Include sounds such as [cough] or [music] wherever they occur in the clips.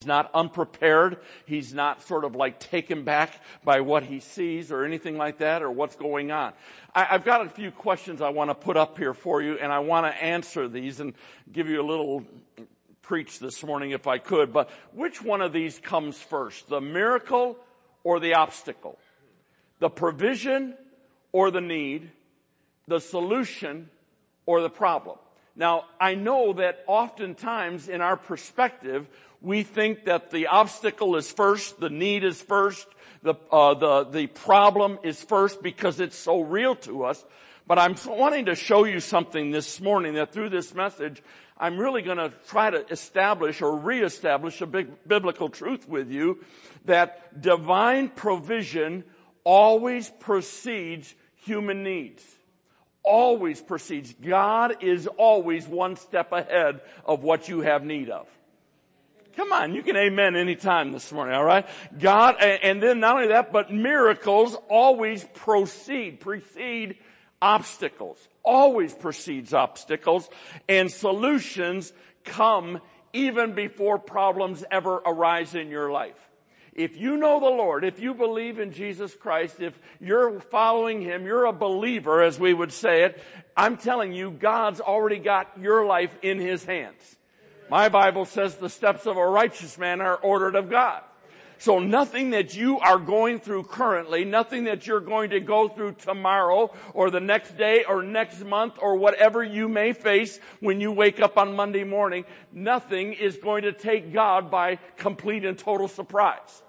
He's not unprepared. He's not sort of like taken back by what he sees or anything like that or what's going on. I, have got a few questions I want to put up here for you and I want to answer these and give you a little preach this morning if I could. But which one of these comes first? The miracle or the obstacle? The provision or the need? The solution or the problem? Now, I know that oftentimes in our perspective, we think that the obstacle is first, the need is first, the, uh, the, the problem is first because it's so real to us. But I'm wanting to show you something this morning that through this message, I'm really going to try to establish or reestablish a big biblical truth with you that divine provision always precedes human needs always precedes. God is always one step ahead of what you have need of. Come on, you can amen anytime this morning, alright? God, and then not only that, but miracles always proceed, precede obstacles. Always precedes obstacles, and solutions come even before problems ever arise in your life. If you know the Lord, if you believe in Jesus Christ, if you're following Him, you're a believer, as we would say it, I'm telling you, God's already got your life in His hands. My Bible says the steps of a righteous man are ordered of God. So nothing that you are going through currently, nothing that you're going to go through tomorrow or the next day or next month or whatever you may face when you wake up on Monday morning, nothing is going to take God by complete and total surprise.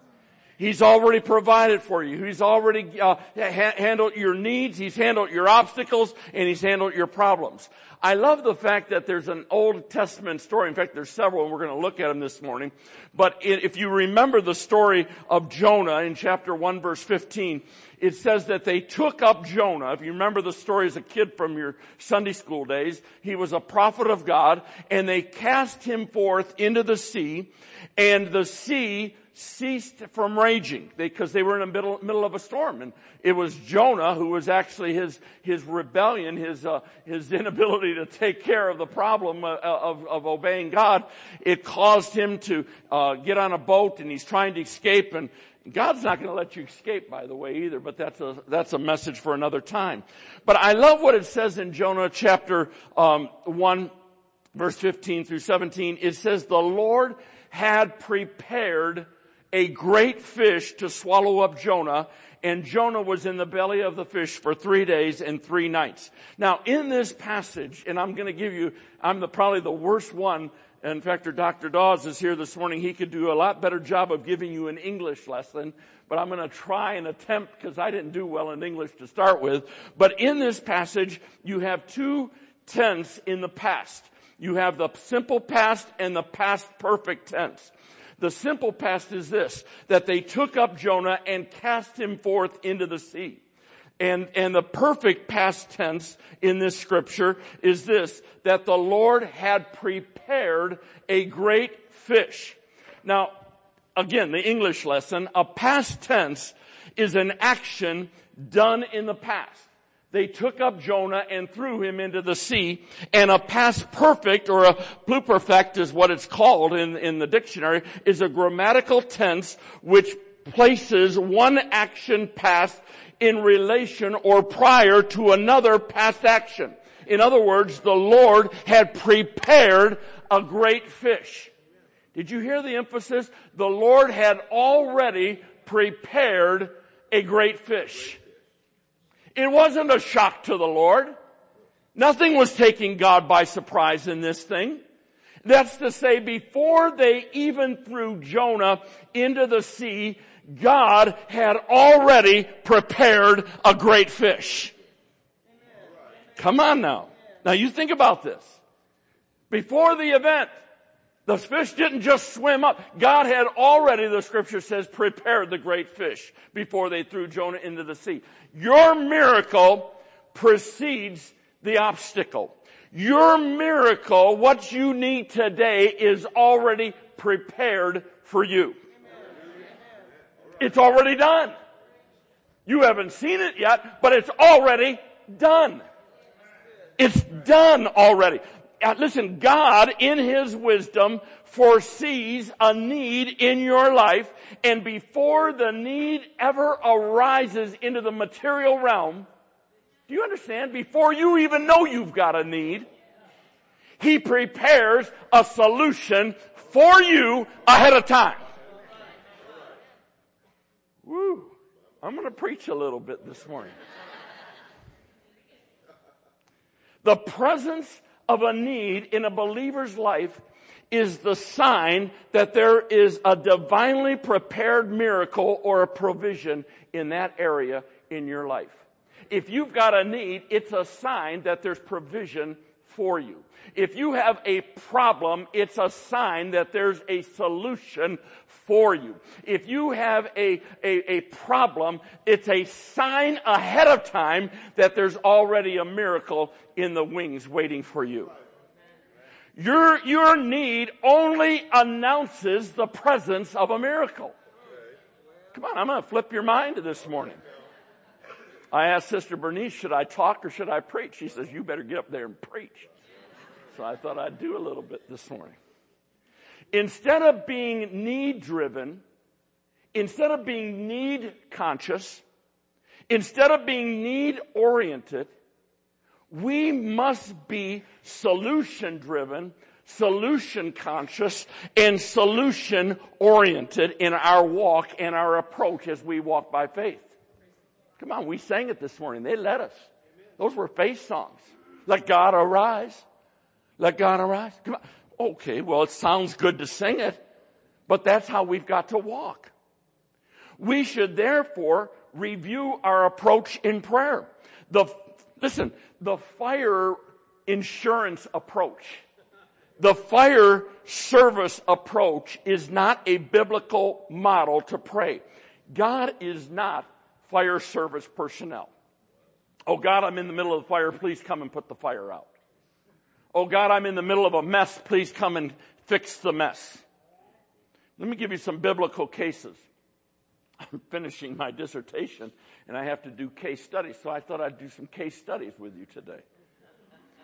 He's already provided for you. He's already uh, ha- handled your needs. He's handled your obstacles, and he's handled your problems. I love the fact that there's an Old Testament story. In fact, there's several, and we're going to look at them this morning. But if you remember the story of Jonah in chapter 1 verse 15, it says that they took up Jonah. If you remember the story as a kid from your Sunday school days, he was a prophet of God, and they cast him forth into the sea, and the sea ceased from raging because they, were in the middle, middle of a storm. And it was Jonah who was actually his, his rebellion, his, uh, his [laughs] inability to take care of the problem uh, of, of obeying God. It caused him to uh, get on a boat and he's trying to escape and God's not going to let you escape, by the way, either, but that's a, that's a message for another time. But I love what it says in Jonah chapter um, 1, verse 15 through 17. It says, the Lord had prepared a great fish to swallow up Jonah, and Jonah was in the belly of the fish for three days and three nights. Now, in this passage, and I'm going to give you, I'm the, probably the worst one. In fact, Dr. Dawes is here this morning. He could do a lot better job of giving you an English lesson, but I'm going to try and attempt because I didn't do well in English to start with. But in this passage, you have two tense in the past. You have the simple past and the past perfect tense. The simple past is this, that they took up Jonah and cast him forth into the sea. And, and the perfect past tense in this scripture is this, that the Lord had prepared a great fish. Now, again, the English lesson, a past tense is an action done in the past they took up Jonah and threw him into the sea. And a past perfect or a pluperfect is what it's called in, in the dictionary is a grammatical tense which places one action past in relation or prior to another past action. In other words, the Lord had prepared a great fish. Did you hear the emphasis? The Lord had already prepared a great fish. It wasn't a shock to the Lord. Nothing was taking God by surprise in this thing. That's to say, before they even threw Jonah into the sea, God had already prepared a great fish. Come on now. Now you think about this. Before the event, the fish didn't just swim up. God had already, the scripture says, prepared the great fish before they threw Jonah into the sea. Your miracle precedes the obstacle. Your miracle, what you need today is already prepared for you. It's already done. You haven't seen it yet, but it's already done. It's done already. uh, listen, God in His wisdom foresees a need in your life and before the need ever arises into the material realm, do you understand? Before you even know you've got a need, He prepares a solution for you ahead of time. Woo. I'm going to preach a little bit this morning. The presence of a need in a believer's life is the sign that there is a divinely prepared miracle or a provision in that area in your life. If you've got a need, it's a sign that there's provision for you. If you have a problem, it's a sign that there's a solution for you. If you have a, a, a, problem, it's a sign ahead of time that there's already a miracle in the wings waiting for you. Your, your need only announces the presence of a miracle. Come on, I'm going to flip your mind this morning. I asked Sister Bernice, should I talk or should I preach? She says, you better get up there and preach. So I thought I'd do a little bit this morning. Instead of being need driven, instead of being need conscious, instead of being need oriented, we must be solution driven, solution conscious, and solution oriented in our walk and our approach as we walk by faith. Come on, we sang it this morning. They let us. Those were faith songs. Let God arise. Let God arise. Come on. Okay, well, it sounds good to sing it, but that's how we've got to walk. We should therefore review our approach in prayer. The, listen, the fire insurance approach, the fire service approach is not a biblical model to pray. God is not fire service personnel. Oh God, I'm in the middle of the fire. Please come and put the fire out. Oh God, I'm in the middle of a mess. Please come and fix the mess. Let me give you some biblical cases. [laughs] I'm finishing my dissertation and I have to do case studies, so I thought I'd do some case studies with you today.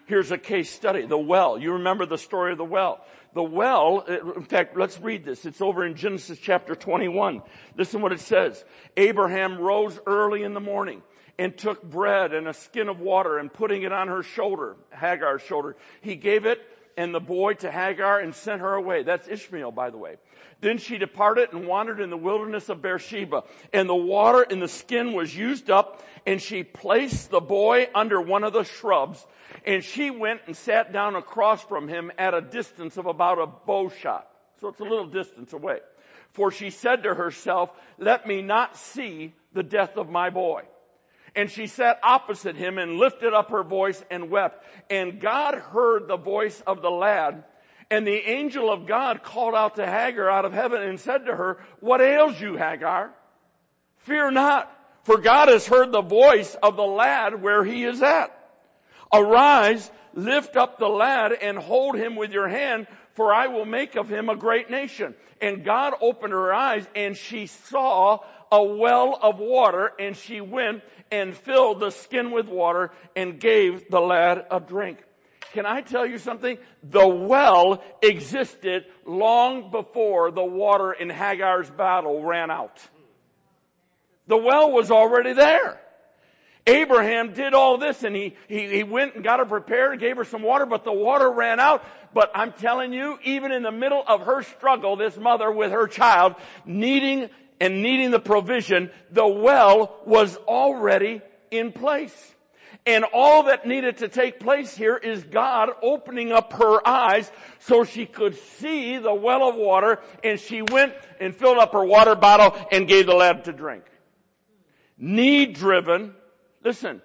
Here's a case study. The well. You remember the story of the well. The well, uh, in fact, let's read this. It's over in Genesis chapter 21. Listen what it says. Abraham rose early in the morning and took bread and a skin of water and putting it on her shoulder, Hagar's shoulder, he gave it and the boy to Hagar and sent her away. That's Ishmael, by the way. Then she departed and wandered in the wilderness of Beersheba. And the water in the skin was used up, and she placed the boy under one of the shrubs. And she went and sat down across from him at a distance of about a bow shot. So it's a little distance away. For she said to herself, let me not see the death of my boy. And she sat opposite him and lifted up her voice and wept. And God heard the voice of the lad. And the angel of God called out to Hagar out of heaven and said to her, what ails you, Hagar? Fear not, for God has heard the voice of the lad where he is at. Arise, lift up the lad and hold him with your hand, for I will make of him a great nation. And God opened her eyes and she saw a well of water and she went and filled the skin with water and gave the lad a drink. Can I tell you something? The well existed long before the water in Hagar's battle ran out. The well was already there. Abraham did all this and he, he, he went and got her prepared gave her some water, but the water ran out. But I'm telling you, even in the middle of her struggle, this mother with her child needing and needing the provision, the well was already in place. And all that needed to take place here is God opening up her eyes so she could see the well of water and she went and filled up her water bottle and gave the lad to drink. Need driven, Listen,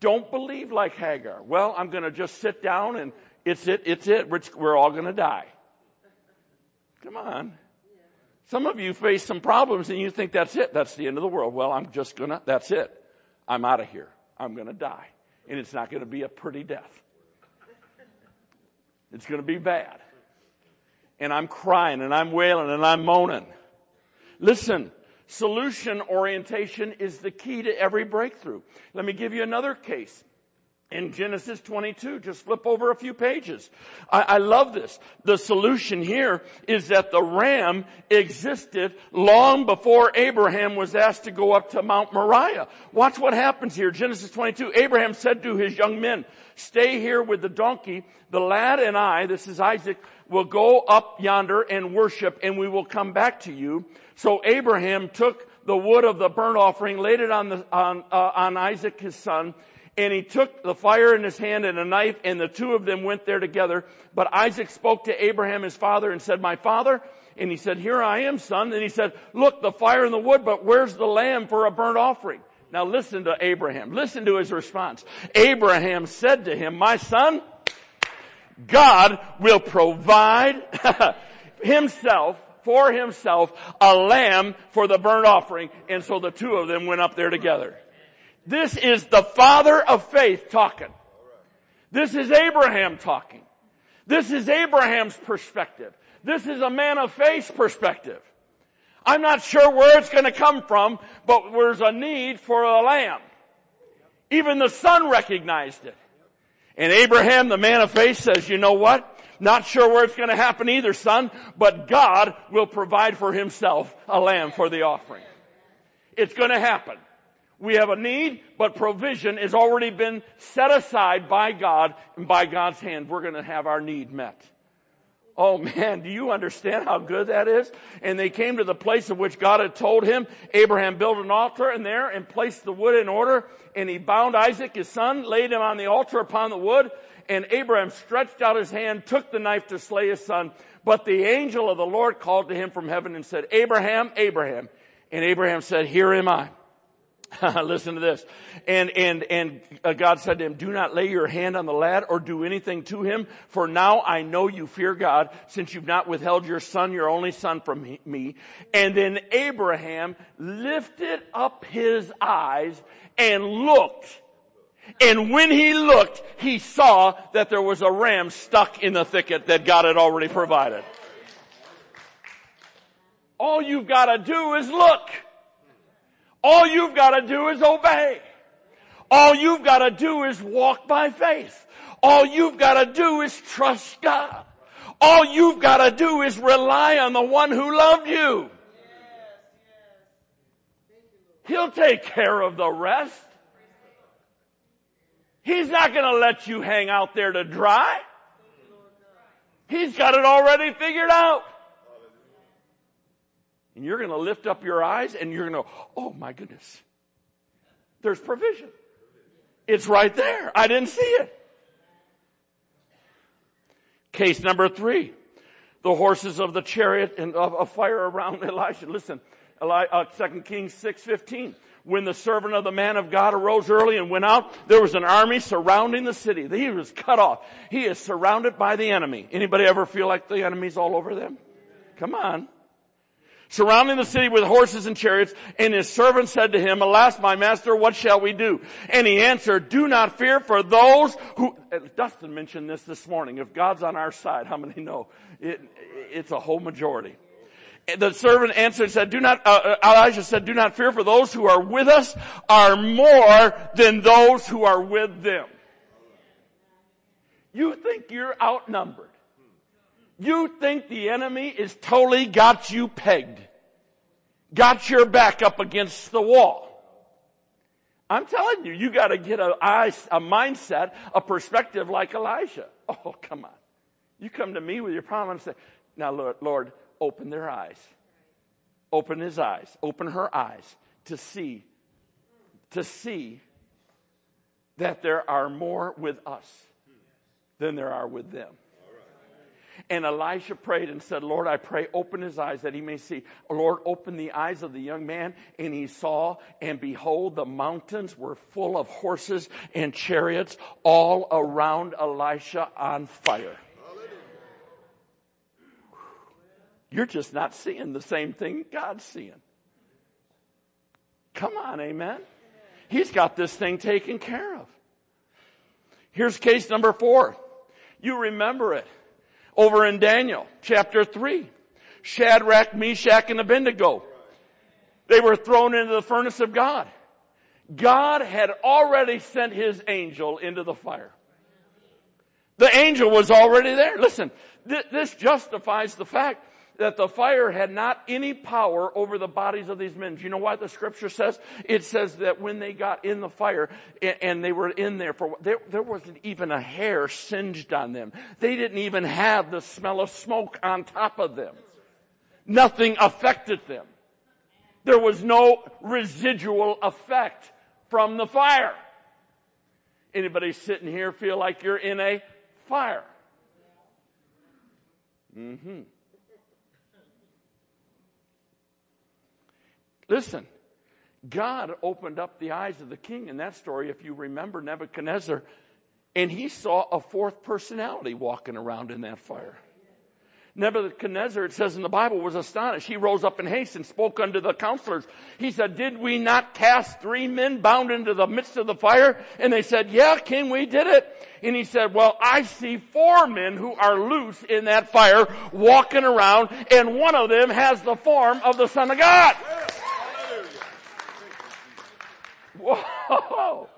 don't believe like Hagar. Well, I'm going to just sit down and it's it, it's it. We're, all going to die. Come on. Some of you face some problems and you think that's it. That's the end of the world. Well, I'm just gonna, that's it. I'm out of here. I'm gonna die. And it's not gonna be a pretty death. It's gonna be bad. And I'm crying and I'm wailing and I'm moaning. Listen, Solution orientation is the key to every breakthrough. Let me give you another case. In Genesis 22. Just flip over a few pages. I, I, love this. The solution here is that the ram existed long before Abraham was asked to go up to Mount Moriah. Watch what happens here. Genesis 22. Abraham said to his young men, stay here with the donkey. The lad and I, this is Isaac, will go up yonder and worship and we will come back to you. So Abraham took the wood of the burnt offering, laid it on the, on, uh, on Isaac his son, and he took the fire in his hand and a knife and the two of them went there together. But Isaac spoke to Abraham his father and said, my father, and he said, here I am son. And he said, look, the fire and the wood, but where's the lamb for a burnt offering? Now listen to Abraham. Listen to his response. Abraham said to him, my son, God will provide [laughs] himself for himself a lamb for the burnt offering. And so the two of them went up there together. This is the father of faith talking. This is Abraham talking. This is Abraham's perspective. This is a man of faith's perspective. I'm not sure where it's going to come from, but there's a need for a lamb. Even the son recognized it. And Abraham, the man of faith says, you know what? Not sure where it's going to happen either, son, but God will provide for himself a lamb for the offering. It's going to happen. We have a need, but provision has already been set aside by God and by God's hand. We're going to have our need met. Oh man, do you understand how good that is? And they came to the place of which God had told him. Abraham built an altar in there and placed the wood in order and he bound Isaac, his son, laid him on the altar upon the wood and Abraham stretched out his hand, took the knife to slay his son. But the angel of the Lord called to him from heaven and said, Abraham, Abraham. And Abraham said, here am I. [laughs] Listen to this. And, and, and uh, God said to him, do not lay your hand on the lad or do anything to him, for now I know you fear God, since you've not withheld your son, your only son from me. And then Abraham lifted up his eyes and looked. And when he looked, he saw that there was a ram stuck in the thicket that God had already provided. All you've got to do is look. All you've got to do is obey. All you've got to do is walk by faith. All you've got to do is trust God. All you've got to do is rely on the one who loved you. He'll take care of the rest. He's not going to let you hang out there to dry. He's got it already figured out. And you're going to lift up your eyes and you're going to, oh my goodness. There's provision. It's right there. I didn't see it. Case number three. The horses of the chariot and of a fire around [laughs] Elisha. Listen, Eli, uh, 2 Kings 6.15. When the servant of the man of God arose early and went out, there was an army surrounding the city. He was cut off. He is surrounded by the enemy. Anybody ever feel like the enemy's all over them? Come on surrounding the city with horses and chariots. And his servant said to him, alas, my master, what shall we do? And he answered, do not fear for those who, Dustin mentioned this this morning. If God's on our side, how many know? It, it's a whole majority. The servant answered and said, do not, uh, uh, Elijah said, do not fear for those who are with us are more than those who are with them. You think you're outnumbered. You think the enemy is totally got you pegged. Got your back up against the wall. I'm telling you, you gotta get a, a mindset, a perspective like Elijah. Oh, come on. You come to me with your problem and say, now Lord, Lord, open their eyes. Open his eyes. Open her eyes to see, to see that there are more with us than there are with them. And Elisha prayed and said, Lord, I pray, open his eyes that he may see. Lord, open the eyes of the young man. And he saw, and behold, the mountains were full of horses and chariots all around Elisha on fire. You're just not seeing the same thing God's seeing. Come on, amen. He's got this thing taken care of. Here's case number four. You remember it over in Daniel chapter 3. Shadrach, Meshach, and Abednego. They were thrown into the furnace of God. God had already sent his angel into the fire. The angel was already there. Listen, th- this justifies the fact that the fire had not any power over the bodies of these men. Do you know what the scripture says? It says that when they got in the fire and they were in there for, there, there wasn't even a hair singed on them. They didn't even have the smell of smoke on top of them. Nothing affected them. There was no residual effect from the fire. Anybody sitting here feel like you're in a fire? Mm-hmm. Listen, God opened up the eyes of the king in that story, if you remember Nebuchadnezzar, and he saw a fourth personality walking around in that fire. Nebuchadnezzar, it says in the Bible, was astonished. He rose up in haste and spoke unto the counselors. He said, did we not cast three men bound into the midst of the fire? And they said, yeah, king, we did it. And he said, well, I see four men who are loose in that fire walking around and one of them has the form of the son of God. Whoa.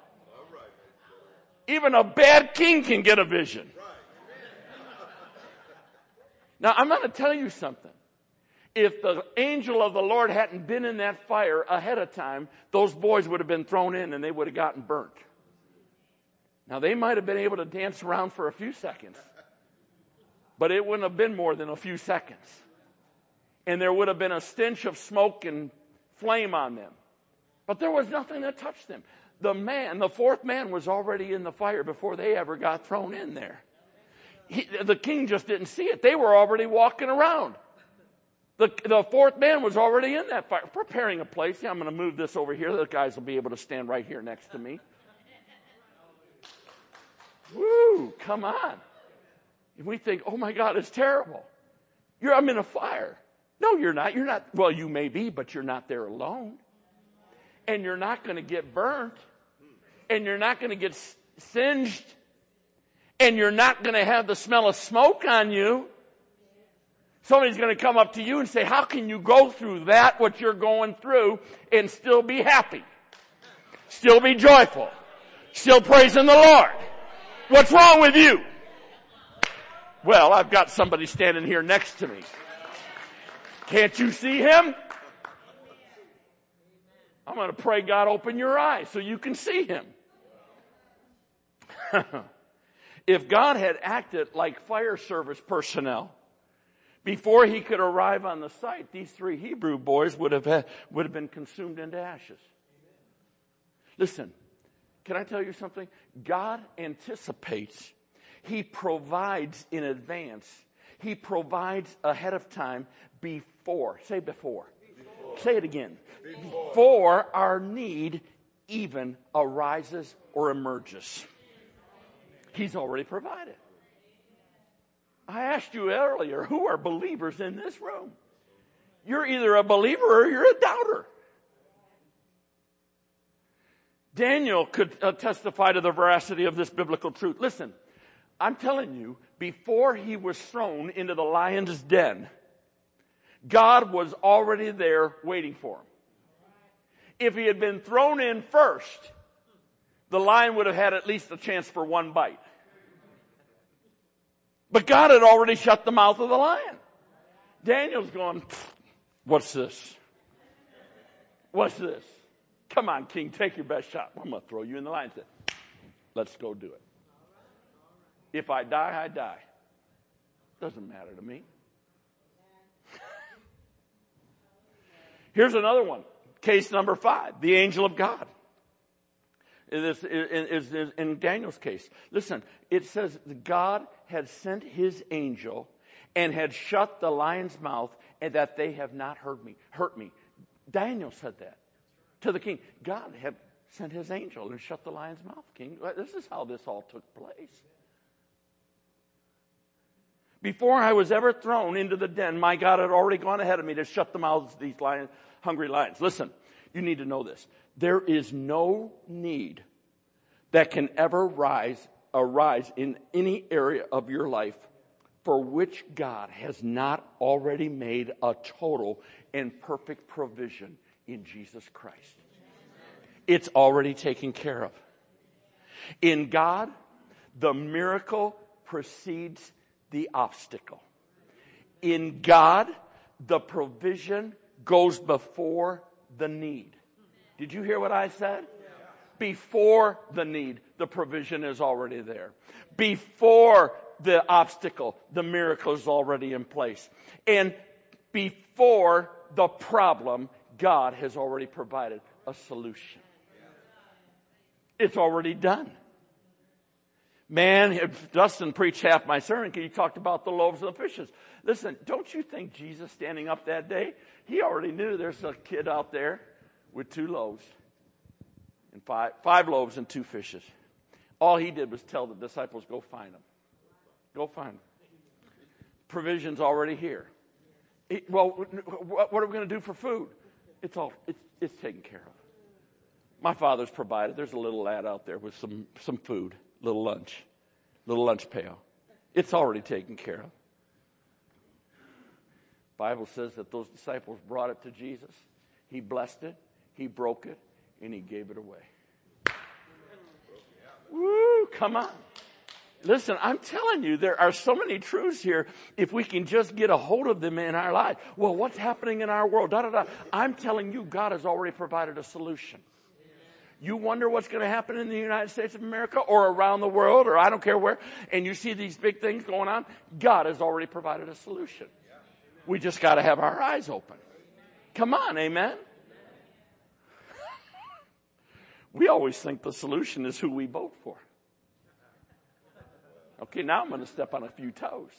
Even a bad king can get a vision. Now I'm going to tell you something. If the angel of the Lord hadn't been in that fire ahead of time, those boys would have been thrown in and they would have gotten burnt. Now they might have been able to dance around for a few seconds, but it wouldn't have been more than a few seconds. And there would have been a stench of smoke and flame on them. But there was nothing that touched them. The man, the fourth man was already in the fire before they ever got thrown in there. He, the king just didn't see it. They were already walking around. The, the fourth man was already in that fire, preparing a place. Yeah, I'm going to move this over here. The guys will be able to stand right here next to me. Woo, come on. And we think, oh my God, it's terrible. You're, I'm in a fire. No, you're not. You're not. Well, you may be, but you're not there alone. And you're not going to get burnt. And you're not going to get singed and you're not going to have the smell of smoke on you. Somebody's going to come up to you and say, how can you go through that, what you're going through, and still be happy? Still be joyful? Still praising the Lord? What's wrong with you? Well, I've got somebody standing here next to me. Can't you see him? I'm going to pray God open your eyes so you can see him. [laughs] If God had acted like fire service personnel before he could arrive on the site, these three Hebrew boys would have, had, would have been consumed into ashes. Listen, can I tell you something? God anticipates. He provides in advance. He provides ahead of time before. Say before. before. Say it again. Before. before our need even arises or emerges. He's already provided. I asked you earlier, who are believers in this room? You're either a believer or you're a doubter. Daniel could uh, testify to the veracity of this biblical truth. Listen, I'm telling you, before he was thrown into the lion's den, God was already there waiting for him. If he had been thrown in first, the lion would have had at least a chance for one bite. But God had already shut the mouth of the lion. Daniel's going, what's this? What's this? Come on, king, take your best shot. I'm going to throw you in the lion's den. Let's go do it. If I die, I die. Doesn't matter to me. [laughs] Here's another one. Case number five. The angel of God is, is, is in Daniel's case. Listen, it says God had sent his angel and had shut the lion's mouth and that they have not hurt me, hurt me. Daniel said that to the king. God had sent his angel and shut the lion's mouth, king. This is how this all took place. Before I was ever thrown into the den, my God had already gone ahead of me to shut the mouths of these lion, hungry lions. Listen, you need to know this. There is no need that can ever rise, arise in any area of your life for which God has not already made a total and perfect provision in Jesus Christ. It's already taken care of. In God, the miracle precedes the obstacle. In God, the provision goes before the need. Did you hear what I said? Before the need, the provision is already there. Before the obstacle, the miracle is already in place. And before the problem, God has already provided a solution. It's already done. Man, if Dustin preached half my sermon, he talked about the loaves and the fishes. Listen, don't you think Jesus standing up that day, he already knew there's a kid out there with two loaves and five, five loaves and two fishes. All he did was tell the disciples, go find them. Go find them. Provision's already here. It, well, what are we going to do for food? It's all, it's, it's taken care of. My father's provided. There's a little lad out there with some, some food, little lunch, little lunch pail. It's already taken care of. Bible says that those disciples brought it to Jesus. He blessed it, he broke it, and he gave it away. Woo, come on. Listen, I'm telling you, there are so many truths here if we can just get a hold of them in our life. Well, what's happening in our world? Da, da, da. I'm telling you, God has already provided a solution. You wonder what's going to happen in the United States of America or around the world or I don't care where, and you see these big things going on. God has already provided a solution. We just got to have our eyes open. Come on, amen? We always think the solution is who we vote for. Okay, now I'm going to step on a few toes.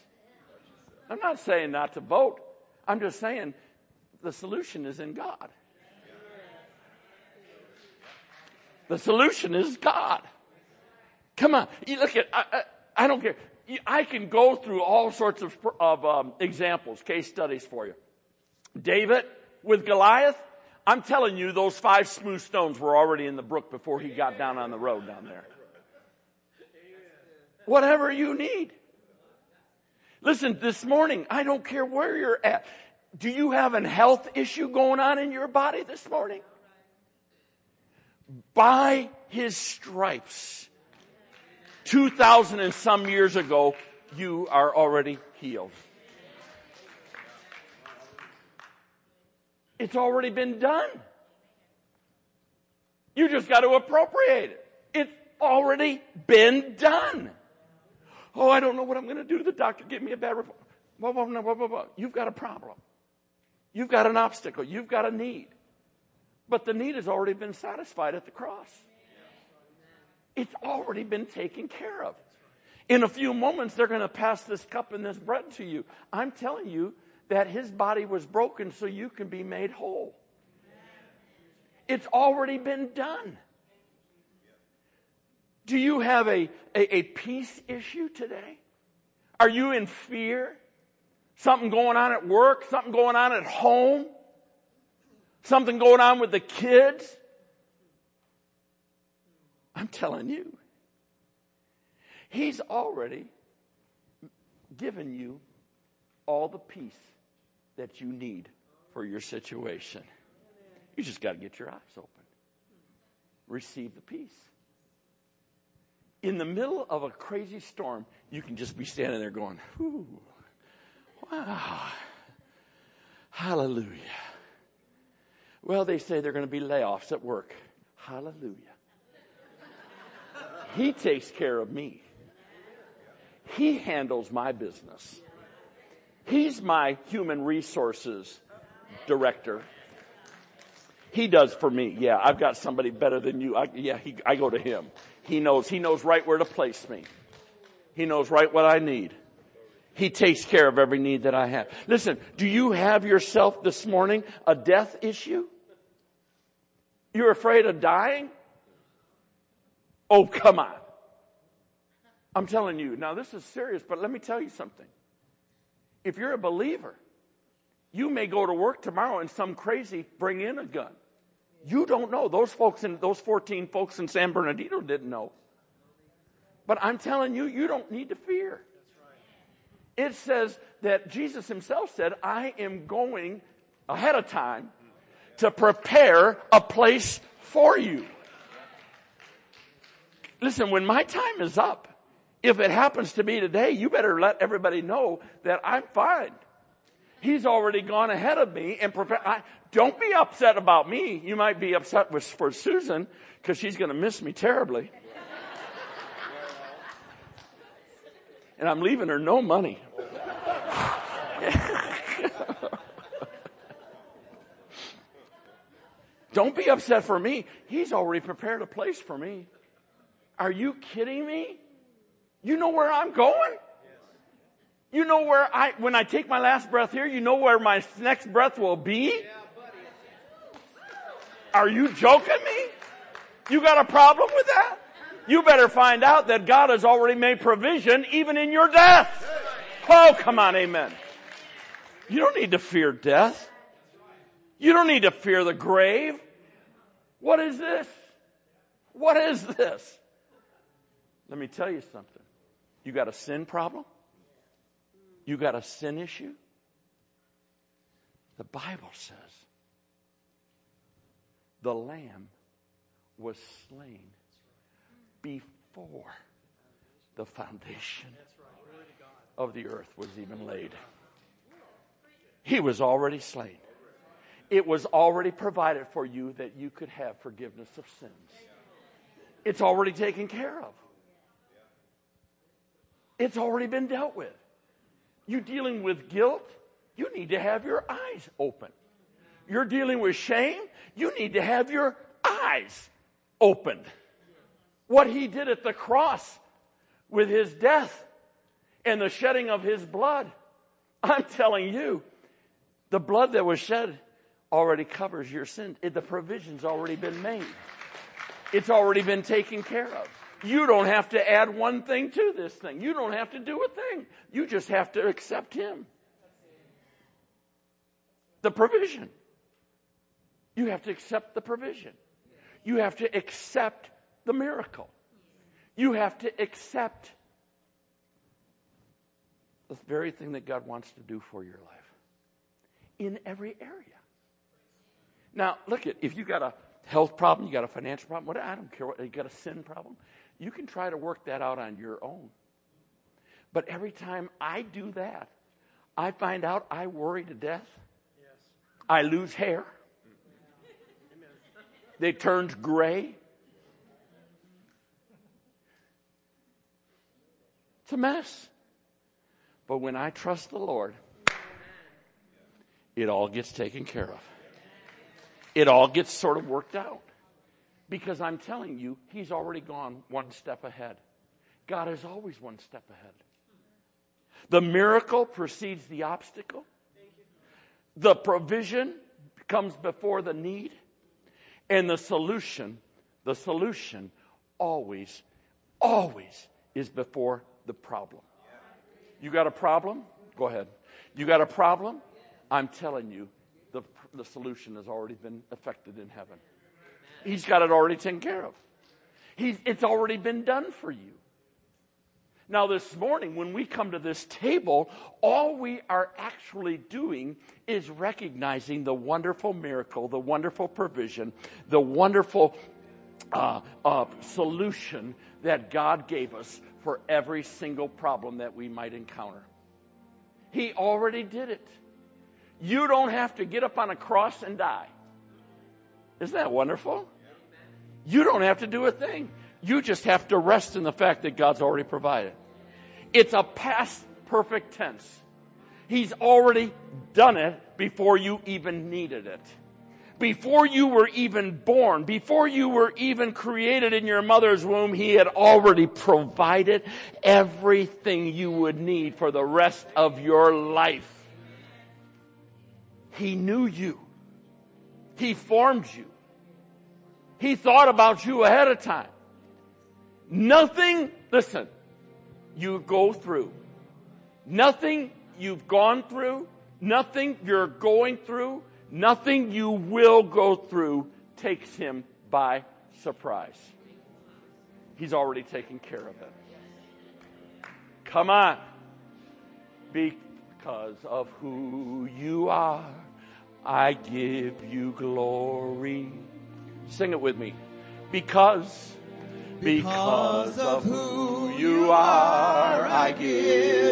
I'm not saying not to vote. I'm just saying the solution is in God. The solution is God. Come on. You look at, I, I, I don't care. I can go through all sorts of, of um, examples, case studies for you. David with Goliath, I'm telling you, those five smooth stones were already in the brook before he got down on the road down there. Whatever you need. Listen, this morning, I don't care where you're at. Do you have an health issue going on in your body this morning? By his stripes, 2,000 and some years ago, you are already healed. It's already been done. You just got to appropriate it. It's already been done. Oh, I don't know what I'm going to do. The doctor gave me a bad report. Blah, blah, blah, blah, blah. You've got a problem. You've got an obstacle. You've got a need. But the need has already been satisfied at the cross. It's already been taken care of. In a few moments, they're going to pass this cup and this bread to you. I'm telling you that his body was broken so you can be made whole. It's already been done. Do you have a, a, a, peace issue today? Are you in fear? Something going on at work? Something going on at home? Something going on with the kids? I'm telling you. He's already given you all the peace that you need for your situation. You just got to get your eyes open. Receive the peace. In the middle of a crazy storm, you can just be standing there going, Whew, wow, hallelujah. Well, they say they're going to be layoffs at work. Hallelujah. He takes care of me. He handles my business. He's my human resources director. He does for me. Yeah, I've got somebody better than you. I, yeah, he, I go to him. He knows, he knows right where to place me. He knows right what I need. He takes care of every need that I have. Listen, do you have yourself this morning a death issue? You're afraid of dying? Oh, come on. I'm telling you, now this is serious, but let me tell you something. If you're a believer, you may go to work tomorrow and some crazy bring in a gun. You don't know. Those folks in, those 14 folks in San Bernardino didn't know. But I'm telling you, you don't need to fear. It says that Jesus himself said, I am going ahead of time to prepare a place for you. listen, when my time is up, if it happens to me today, you better let everybody know that I'm fine. He's already gone ahead of me and prepare. I, don't be upset about me. You might be upset with, for Susan because she's going to miss me terribly. and I'm leaving her no money. [laughs] Don't be upset for me. He's already prepared a place for me. Are you kidding me? You know where I'm going? You know where I, when I take my last breath here, you know where my next breath will be? Are you joking me? You got a problem with that? You better find out that God has already made provision even in your death. Oh, come on, amen. You don't need to fear death. You don't need to fear the grave. What is this? What is this? Let me tell you something. You got a sin problem? You got a sin issue? The Bible says the Lamb was slain before the foundation of the earth was even laid. He was already slain. It was already provided for you that you could have forgiveness of sins. It's already taken care of. It's already been dealt with. You dealing with guilt, you need to have your eyes open. You're dealing with shame, you need to have your eyes opened. What he did at the cross with his death and the shedding of his blood, I'm telling you, the blood that was shed already covers your sin. The provision's already been made. It's already been taken care of. You don't have to add one thing to this thing. You don't have to do a thing. You just have to accept Him. The provision. You have to accept the provision. You have to accept the miracle. You have to accept the very thing that God wants to do for your life in every area. Now, look at if you got a health problem, you got a financial problem, what I don't care what you got a sin problem, you can try to work that out on your own. But every time I do that, I find out I worry to death. Yes. I lose hair. They turned gray. It's a mess. But when I trust the Lord, it all gets taken care of. It all gets sort of worked out. Because I'm telling you, He's already gone one step ahead. God is always one step ahead. The miracle precedes the obstacle. The provision comes before the need. And the solution, the solution always, always is before the problem. You got a problem? Go ahead. You got a problem? I'm telling you, the, the solution has already been effected in heaven. He's got it already taken care of. He's, it's already been done for you. Now, this morning, when we come to this table, all we are actually doing is recognizing the wonderful miracle, the wonderful provision, the wonderful uh, uh, solution that God gave us for every single problem that we might encounter. He already did it. You don't have to get up on a cross and die. Isn't that wonderful? You don't have to do a thing. You just have to rest in the fact that God's already provided. It's a past perfect tense. He's already done it before you even needed it. Before you were even born, before you were even created in your mother's womb, He had already provided everything you would need for the rest of your life. He knew you. He formed you. He thought about you ahead of time. Nothing, listen, you go through, nothing you've gone through, nothing you're going through, nothing you will go through takes him by surprise. He's already taken care of it. Come on. Because of who you are, I give you glory. Sing it with me. Because, Because of who you are, I give